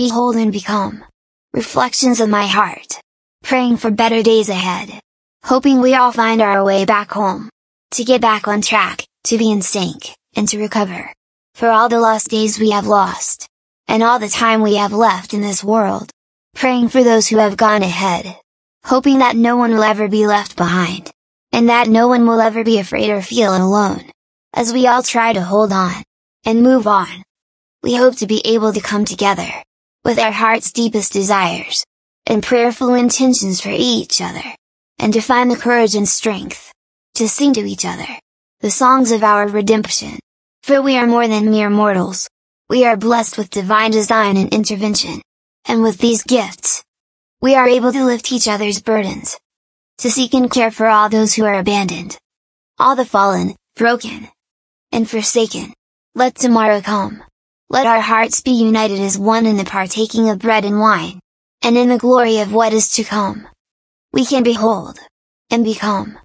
behold and become. Reflections of my heart. Praying for better days ahead. Hoping we all find our way back home. To get back on track, to be in sync, and to recover. For all the lost days we have lost. And all the time we have left in this world. Praying for those who have gone ahead. Hoping that no one will ever be left behind. And that no one will ever be afraid or feel alone. As we all try to hold on. And move on. We hope to be able to come together. With our heart's deepest desires. And prayerful intentions for each other. And to find the courage and strength. To sing to each other. The songs of our redemption. For we are more than mere mortals. We are blessed with divine design and intervention. And with these gifts, we are able to lift each other's burdens. To seek and care for all those who are abandoned. All the fallen, broken, and forsaken. Let tomorrow come. Let our hearts be united as one in the partaking of bread and wine. And in the glory of what is to come. We can behold. And become.